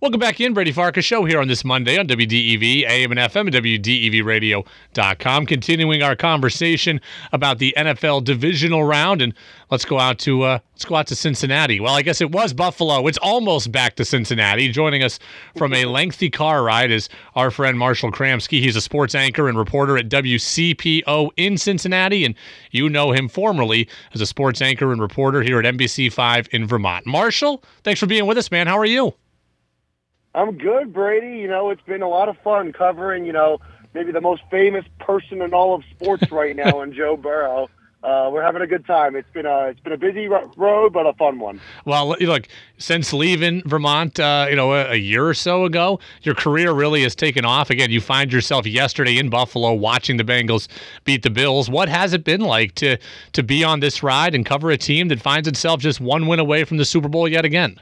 Welcome back in, Brady Farkas Show here on this Monday on WDEV, AM and FM, and WDEVradio.com. Continuing our conversation about the NFL divisional round, and let's go out to uh, let's go out to Cincinnati. Well, I guess it was Buffalo. It's almost back to Cincinnati. Joining us from a lengthy car ride is our friend Marshall Kramsky. He's a sports anchor and reporter at WCPO in Cincinnati, and you know him formerly as a sports anchor and reporter here at NBC5 in Vermont. Marshall, thanks for being with us, man. How are you? I'm good, Brady. You know, it's been a lot of fun covering, you know, maybe the most famous person in all of sports right now in Joe Burrow. Uh, we're having a good time. It's been a it's been a busy road, but a fun one. Well, look, since leaving Vermont, uh, you know, a, a, year or so ago, your career really has taken off. Again, you find yourself yesterday in Buffalo watching the Bengals beat the Bills. What has it been like to to be on this ride and cover a team that finds itself just one win away from the Super Bowl yet again?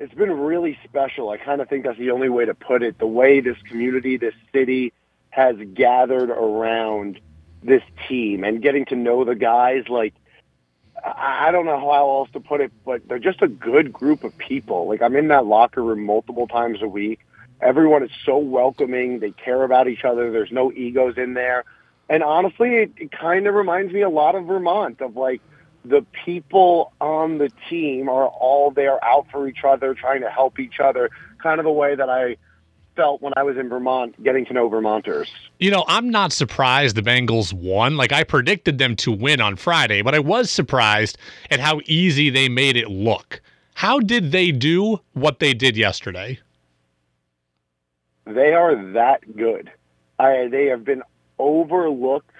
It's been really special. I kind of think that's the only way to put it. The way this community, this city has gathered around this team and getting to know the guys, like, I don't know how else to put it, but they're just a good group of people. Like I'm in that locker room multiple times a week. Everyone is so welcoming. They care about each other. There's no egos in there. And honestly, it, it kind of reminds me a lot of Vermont of like the people on the team are all there out for each other, trying to help each other, kind of the way that I felt when I was in Vermont, getting to know Vermonters. You know, I'm not surprised the Bengals won. Like, I predicted them to win on Friday, but I was surprised at how easy they made it look. How did they do what they did yesterday? They are that good. I, they have been overlooked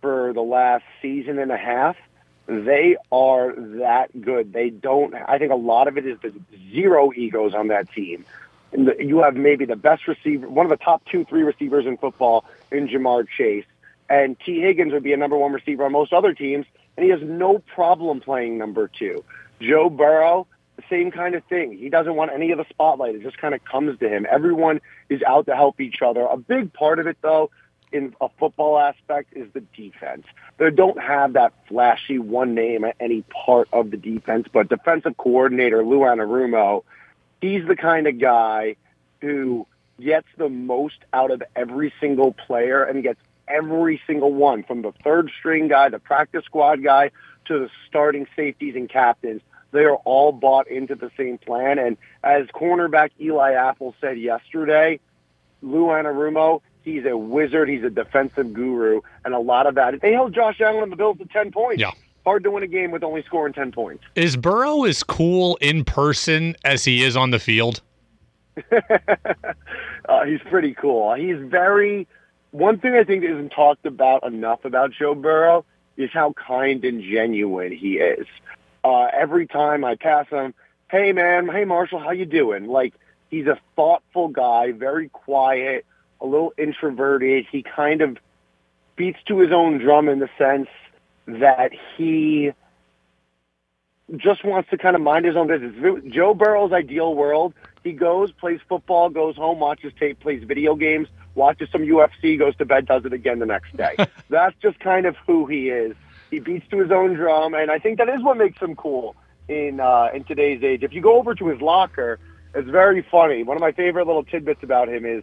for the last season and a half they are that good. They don't. I think a lot of it is the zero egos on that team. The, you have maybe the best receiver, one of the top two, three receivers in football in Ja'Marr Chase, and Tee Higgins would be a number one receiver on most other teams, and he has no problem playing number two. Joe Burrow, same kind of thing. He doesn't want any of the spotlight. It just kind of comes to him. Everyone is out to help each other. A big part of it, though, in a football aspect is the defense. They don't have that flashy one name at any part of the defense, but defensive coordinator Lou Anarumo, he's the kind of guy who gets the most out of every single player and gets every single one from the third string guy, the practice squad guy, to the starting safeties and captains. They are all bought into the same plan. And as cornerback Eli Apple said yesterday, Lou Anarumo, He's a wizard. He's a defensive guru, and a lot of that. They held Josh Allen and the Bills to ten points. Yeah. Hard to win a game with only scoring ten points. Is Burrow as cool in person as he is on the field? uh, he's pretty cool. He's very. One thing I think isn't talked about enough about Joe Burrow is how kind and genuine he is. Uh, every time I pass him, hey man, hey Marshall, how you doing? Like he's a thoughtful guy, very quiet a little introverted. He kind of beats to his own drum in the sense that he just wants to kind of mind his own business. Joe Burrow's ideal world, he goes, plays football, goes home, watches tape, plays video games, watches some UFC, goes to bed, does it again the next day. That's just kind of who he is. He beats to his own drum, and I think that is what makes him cool in uh, in today's age. If you go over to his locker, it's very funny. One of my favorite little tidbits about him is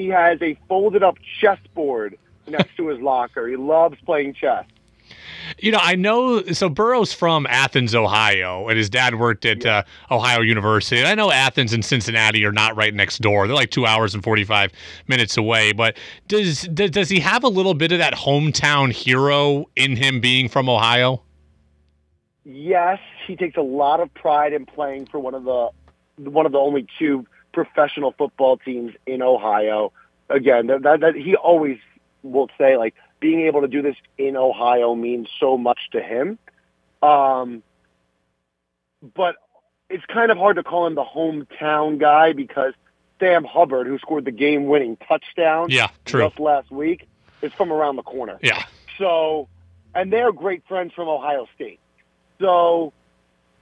he has a folded up chessboard next to his locker. He loves playing chess. You know, I know. So Burrow's from Athens, Ohio, and his dad worked at uh, Ohio University. And I know Athens and Cincinnati are not right next door; they're like two hours and forty-five minutes away. But does does, does he have a little bit of that hometown hero in him, being from Ohio? Yes, he takes a lot of pride in playing for one of the one of the only two professional football teams in Ohio. Again, that, that, that he always will say like being able to do this in Ohio means so much to him. Um, but it's kind of hard to call him the hometown guy because Sam Hubbard, who scored the game-winning touchdown yeah, true. just last week, is from around the corner. Yeah. So, and they're great friends from Ohio State. So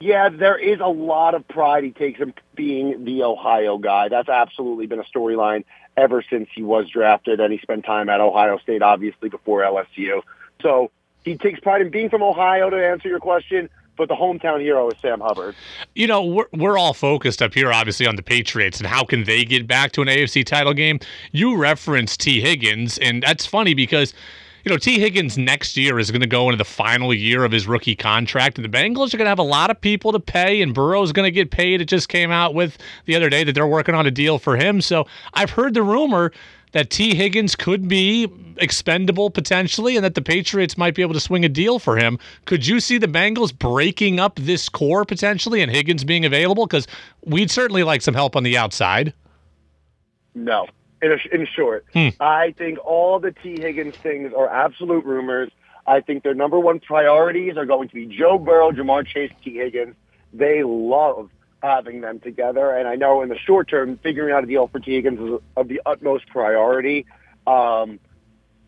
yeah, there is a lot of pride he takes in being the Ohio guy. That's absolutely been a storyline ever since he was drafted, and he spent time at Ohio State, obviously, before LSU. So he takes pride in being from Ohio, to answer your question, but the hometown hero is Sam Hubbard. You know, we're, we're all focused up here, obviously, on the Patriots and how can they get back to an AFC title game. You referenced Tee Higgins, and that's funny because you know, Tee Higgins next year is going to go into the final year of his rookie contract, and the Bengals are going to have a lot of people to pay, and Burrow's going to get paid. It just came out with the other day that they're working on a deal for him. So I've heard the rumor that Tee Higgins could be expendable potentially and that the Patriots might be able to swing a deal for him. Could you see the Bengals breaking up this core potentially and Higgins being available? Because we'd certainly like some help on the outside. No. In, a, in short, hmm. I think all the Tee Higgins things are absolute rumors. I think their number one priorities are going to be Joe Burrow, Ja'Marr Chase, Tee Higgins. They love having them together. And I know in the short term, figuring out a deal for Tee Higgins is of the utmost priority. Um,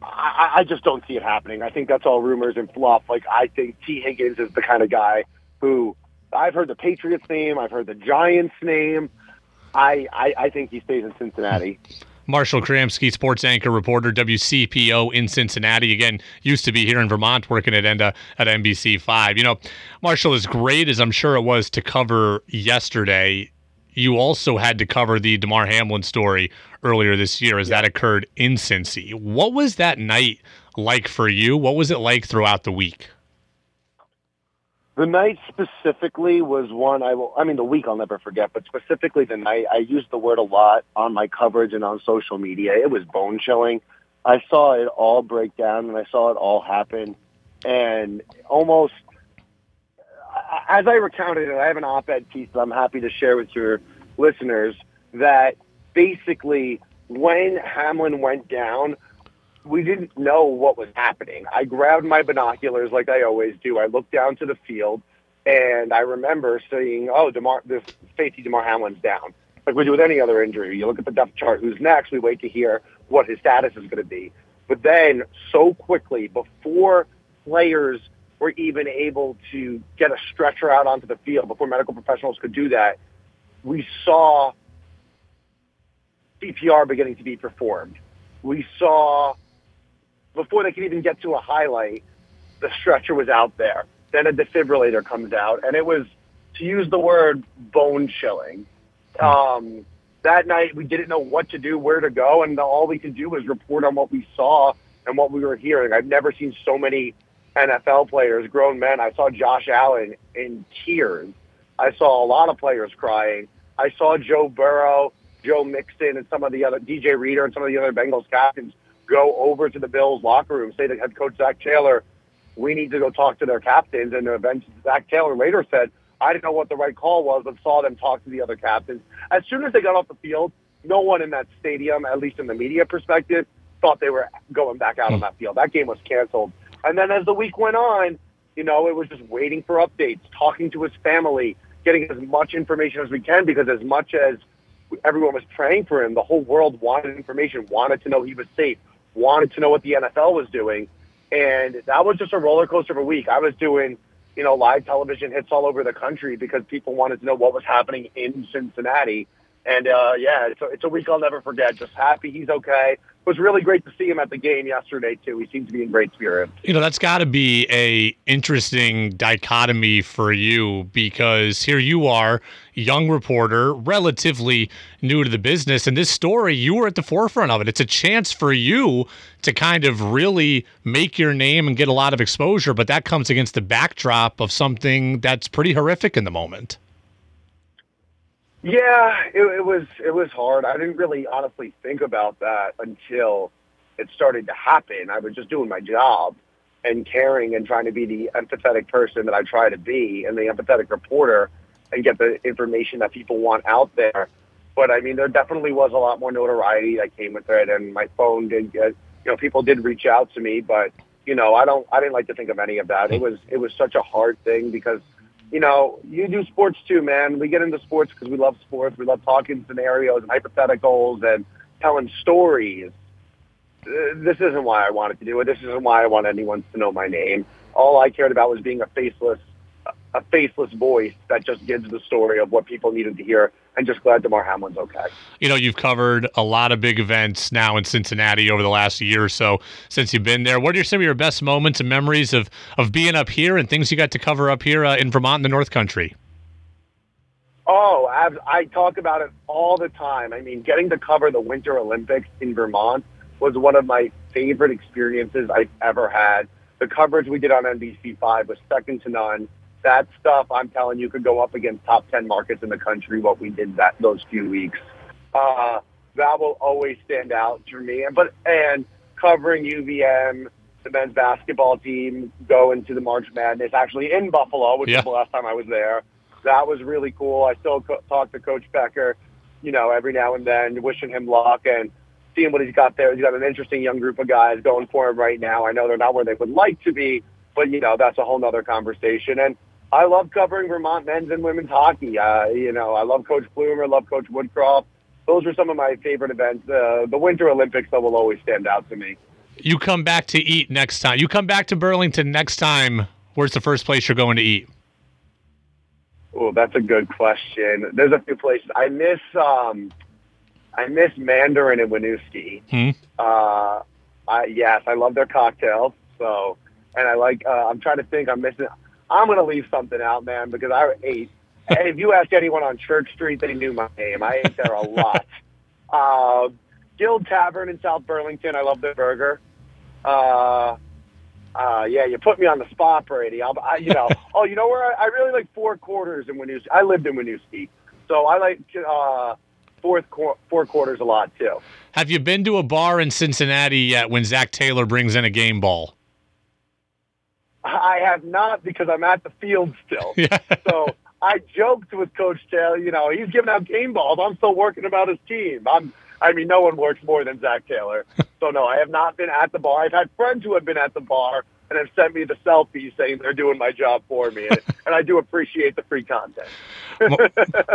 I, I just don't see it happening. I think that's all rumors and fluff. Like I think Tee Higgins is the kind of guy who I've heard the Patriots name, I've heard the Giants name. I, I, I think he stays in Cincinnati. Marshall Kramsky, sports anchor reporter, WCPO in Cincinnati. Again, used to be here in Vermont working at Enda at NBC5. You know, Marshall, as great as I'm sure it was to cover yesterday, you also had to cover the Damar Hamlin story earlier this year as yeah. that occurred in Cincy. What was that night like for you? What was it like throughout the week? The night specifically was one I will, I mean, the week I'll never forget, but specifically the night, I used the word a lot on my coverage and on social media. It was bone chilling. I saw it all break down and I saw it all happen. And almost, as I recounted it, I have an op-ed piece that I'm happy to share with your listeners that basically when Hamlin went down, we didn't know what was happening. I grabbed my binoculars like I always do. I looked down to the field, and I remember seeing, oh, Damar, this safety Damar Hamlin's down. Like we do with any other injury, you look at the depth chart. Who's next? We wait to hear what his status is going to be. But then, so quickly, before players were even able to get a stretcher out onto the field, before medical professionals could do that, we saw CPR beginning to be performed. We saw before they could even get to a highlight, the stretcher was out there. Then a defibrillator comes out, and it was, to use the word, bone chilling. Um, that night, we didn't know what to do, where to go, and all we could do was report on what we saw and what we were hearing. I've never seen so many NFL players, grown men. I saw Josh Allen in tears. I saw a lot of players crying. I saw Joe Burrow, Joe Mixon, and some of the other DJ Reader and some of the other Bengals captains go over to the Bills locker room, say to head coach Zac Taylor, we need to go talk to their captains. And eventually Zac Taylor later said, I didn't know what the right call was, but saw them talk to the other captains. As soon as they got off the field, no one in that stadium, at least in the media perspective, thought they were going back out on hmm. that field. That game was canceled. And then as the week went on, you know, it was just waiting for updates, talking to his family, getting as much information as we can because as much as everyone was praying for him, the whole world wanted information, wanted to know he was safe, wanted to know what the NFL was doing. And that was just a roller coaster of a week. I was doing, you know, live television hits all over the country because people wanted to know what was happening in Cincinnati. And uh, yeah, it's a, it's a week I'll never forget. Just happy he's okay it was really great to see him at the game yesterday too. He seemed to be in great spirits. You know, that's got to be a interesting dichotomy for you because here you are, young reporter, relatively new to the business, and this story you were at the forefront of it. It's a chance for you to kind of really make your name and get a lot of exposure, but that comes against the backdrop of something that's pretty horrific in the moment. Yeah, it, it was it was hard. I didn't really honestly think about that until it started to happen. I was just doing my job and caring and trying to be the empathetic person that I try to be and the empathetic reporter and get the information that people want out there. But I mean, there definitely was a lot more notoriety that came with it, and my phone did get, you know, people did reach out to me, but you know, I don't, I didn't like to think of any of that. It hmm. was, it was such a hard thing because you know, you do sports too, man. We get into sports because we love sports. We love talking scenarios and hypotheticals and telling stories. Uh, this isn't why I wanted to do it. This isn't why I want anyone to know my name. All I cared about was being a faceless, a faceless voice that just gives the story of what people needed to hear and just glad Damar Hamlin's okay. You know, you've covered a lot of big events now in Cincinnati over the last year or so since you've been there. What are some of your best moments and memories of of being up here and things you got to cover up here uh, in Vermont in the North Country? Oh, I, I talk about it all the time. I mean, getting to cover the Winter Olympics in Vermont was one of my favorite experiences I've ever had. The coverage we did on NBC5 was second to none. That stuff, I'm telling you, could go up against top 10 markets in the country, what we did that those few weeks. Uh, that will always stand out to me. But And covering UVM, the men's basketball team, go into the March Madness, actually in Buffalo, which Yeah. was the last time I was there. That was really cool. I still co- talk to Coach Becker, you know, every now and then, wishing him luck and seeing what he's got there. He's got an interesting young group of guys going for him right now. I know they're not where they would like to be, but you know that's a whole nother conversation. And I love covering Vermont men's and women's hockey. Uh, you know, I love Coach Plumer, love Coach Woodcroft. Those are some of my favorite events. Uh, the Winter Olympics that will always stand out to me. You come back to eat next time. You come back to Burlington next time. Where's the first place you're going to eat? Oh, that's a good question. There's a few places I miss. Um, I miss Mandarin and Winooski. Hmm? Uh, I, yes, I love their cocktails. So, and I like. Uh, I'm trying to think. I'm missing. I'm gonna leave something out, man, because I ate. and if you ask anyone on Church Street, they knew my name. I ate there a lot. Uh, Guild Tavern in South Burlington. I love their burger. Uh, uh, yeah, you put me on the spot, Brady. I'll, I, you know, oh, you know where I, I really like four quarters in Winooski. I lived in Winooski, so I like uh, fourth qu- four quarters a lot too. Have you been to a bar in Cincinnati yet when Zac Taylor brings in a game ball? I have not because I'm at the field still. Yeah. So I joked with Coach Taylor. You know, he's giving out game balls. I'm still working about his team. I'm. I mean, no one works more than Zac Taylor. So no, I have not been at the bar. I've had friends who have been at the bar and have sent me the selfies saying they're doing my job for me, and, and I do appreciate the free content.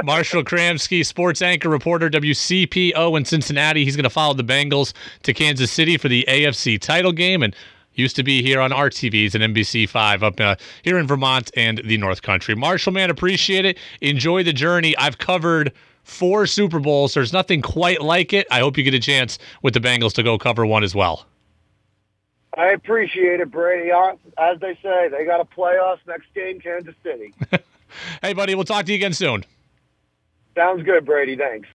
Marshall Kramsky, sports anchor, reporter, WCPO in Cincinnati. He's going to follow the Bengals to Kansas City for the AFC title game and used to be here on our TVs and NBC5 up uh, here in Vermont and the North Country. Marshall, man, appreciate it. Enjoy the journey. I've covered four Super Bowls. There's nothing quite like it. I hope you get a chance with the Bengals to go cover one as well. I appreciate it, Brady. Uh, As they say, they got a play us next game, Kansas City. Hey, buddy, we'll talk to you again soon. Sounds good, Brady. Thanks.